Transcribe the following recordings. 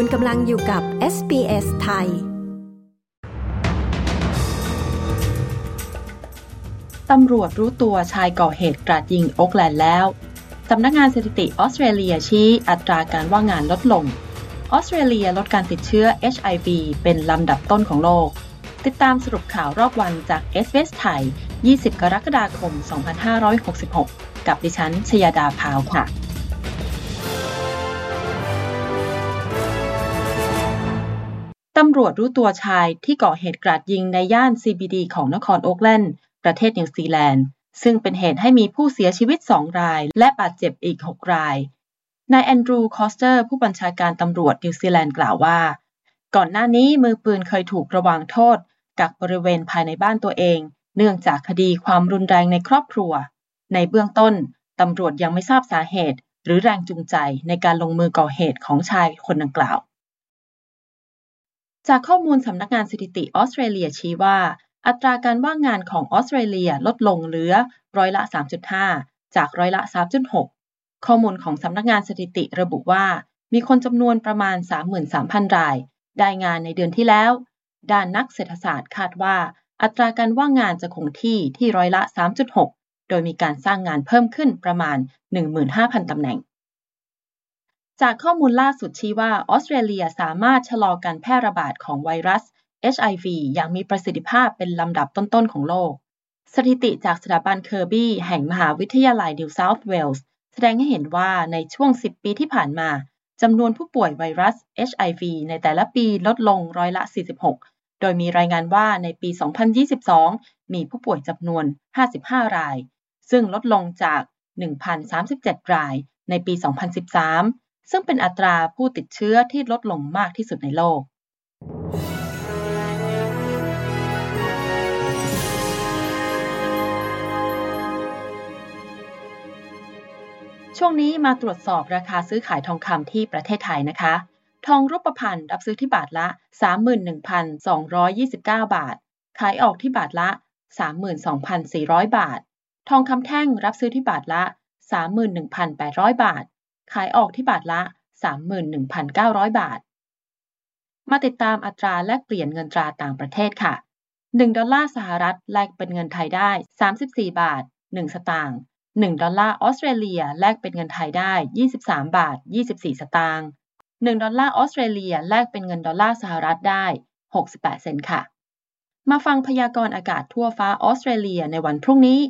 คุณกำลังอยู่กับ SBS ไทย ตำรวจรู้ตัวชายก่อเหตุกราดยิงโอ๊กแลนด์แล้ว สำนักงานสถิติออสเตรเลียชี้อัตราการว่างงานลดลง ออสเตรเลียลดการติดเชื้อ HIV เป็นลำดับต้นของโลก ติดตามสรุปข่าวรอบวันจาก s อ s ไทย 20 กรกฎาคม 2566 กับดิฉันชยดาพาวค่ะ ตำรวจรู้ตัวชายที่ก่อเหตุกราดยิงในย่าน CBD ของนครโอ๊กแลนด์ประเทศนิวซีแลนด์ ซึ่งเป็นเหตุให้มีผู้เสียชีวิต 2 ราย และบาดเจ็บอีก 6 ราย นายแอนดรูคอสเตอร์ผู้บัญชาการตำรวจนิวซีแลนด์กล่าวว่า ก่อนหน้านี้มือปืนเคยถูกระวางโทษกักบริเวณภายในบ้านตัวเอง เนื่องจากคดีความรุนแรงในครอบครัว ในเบื้องต้นตำรวจยังไม่ทราบสาเหตุ หรือแรงจูงใจในการลงมือก่อเหตุของชายคนดังกล่าว จากข้อมูลสำนักงานสถิติออสเตรเลียชี้ว่า อัตราการว่างงานของออสเตรเลียลดลงเหลือร้อยละ 3.5 จากร้อยละ 3.6 ข้อมูลของสำนักงานสถิติระบุว่า มีคนจำนวนประมาณ 33,000 ราย ได้งานในเดือนที่แล้ว ด้านนักเศรษฐศาสตร์คาดว่า อัตราการว่างงานจะคงที่ที่ร้อยละ 3.6 โดยมีการสร้างงานเพิ่มขึ้นประมาณ 15,000 ตำแหน่ง จากข้อมูลล่าสุดชี้ว่าออสเตรเลียสามารถชะลอการแพร่ระบาดของไวรัส HIV อย่างมีประสิทธิภาพเป็นลำดับต้นๆของโลก สถิติจากสถาบันเคอร์บี้แห่งมหาวิทยาลัยนิวเซาท์เวลส์แสดงให้เห็นว่าในช่วง 10 ปีที่ผ่านมาจำนวนผู้ป่วยไวรัส HIV ในแต่ละปีลดลงร้อยละ 46 โดยมีรายงานว่าในปี 2022 มีผู้ป่วยจำนวน 55 ราย ซึ่งลดลงจาก 1,037 รายในปี 2013 ซึ่งเป็นอัตราผู้ติดเชื้อที่ลดลงมากที่สุดในโลก ช่วงนี้มาตรวจสอบราคาซื้อขายทองคำที่ประเทศไทยนะคะ ทองรูปพรรณรับซื้อที่บาทละ 31,229 บาท ขายออกที่บาทละ 32,400 บาท ทองคำแท่งรับซื้อที่บาทละ 31,800 บาท ขายออกที่บาทละ 31,900 บาท มาติดตามอัตราแลกเปลี่ยนเงินตราต่างประเทศค่ะ 1 ดอลลาร์สหรัฐแลกเป็นเงินไทยได้ 34 บาท 1 สตางค์1ดอลลาร์ออสเตรเลียแลกเป็นเงินไทยได้ 23 บาท 24 สตางค์1ดอลลาร์ออสเตรเลียแลกเป็นเงินดอลลาร์สหรัฐได้ 68 เซนต์ค่ะ มาฟังพยากรณ์อากาศทั่วฟ้าออสเตรเลียในวันพรุ่งนี้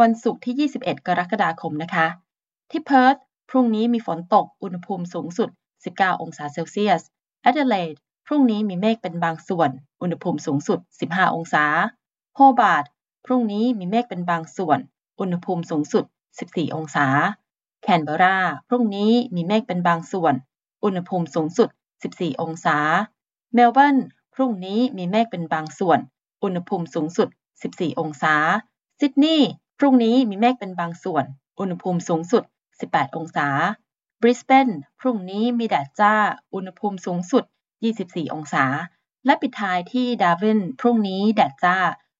วันศุกร์ที่ 21 กรกฎาคมนะคะ ที่เพิร์ธ พรุ่งนี้มีฝนตก อุณหภูมิสูงสุด 19 องศาเซลเซียส แอดิเลด พรุ่งนี้มีเมฆเป็นบางส่วน อุณหภูมิสูงสุด 15 องศา โฮบาร์ต พรุ่งนี้มีเมฆเป็นบางส่วน อุณหภูมิสูงสุด 14 องศา แคนเบรา พรุ่งนี้มีเมฆเป็นบางส่วน อุณหภูมิสูงสุด 14 องศา เมลเบิร์น พรุ่งนี้มีเมฆเป็นบางส่วน อุณหภูมิสูงสุด 14 องศา ซิดนีย์ พรุ่งนี้มีเมฆเป็นบางส่วน อุณหภูมิสูงสุด 18 องศา บริสเบน พรุ่งนี้มีแดดจ้า อุณหภูมิสูงสุด 24 องศา และปิดท้ายที่ดาวิน พรุ่งนี้แดดจ้า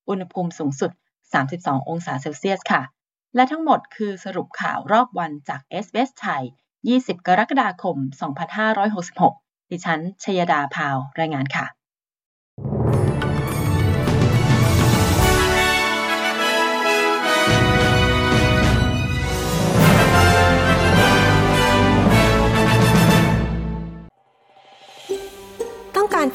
อุณหภูมิสูงสุด 32 องศาเซลเซียสค่ะ และทั้งหมดคือสรุปข่าวรอบวันจากเอสเบสไทย 20 กรกฎาคม 2566 ดิฉัน ชยดาพาว รายงานค่ะ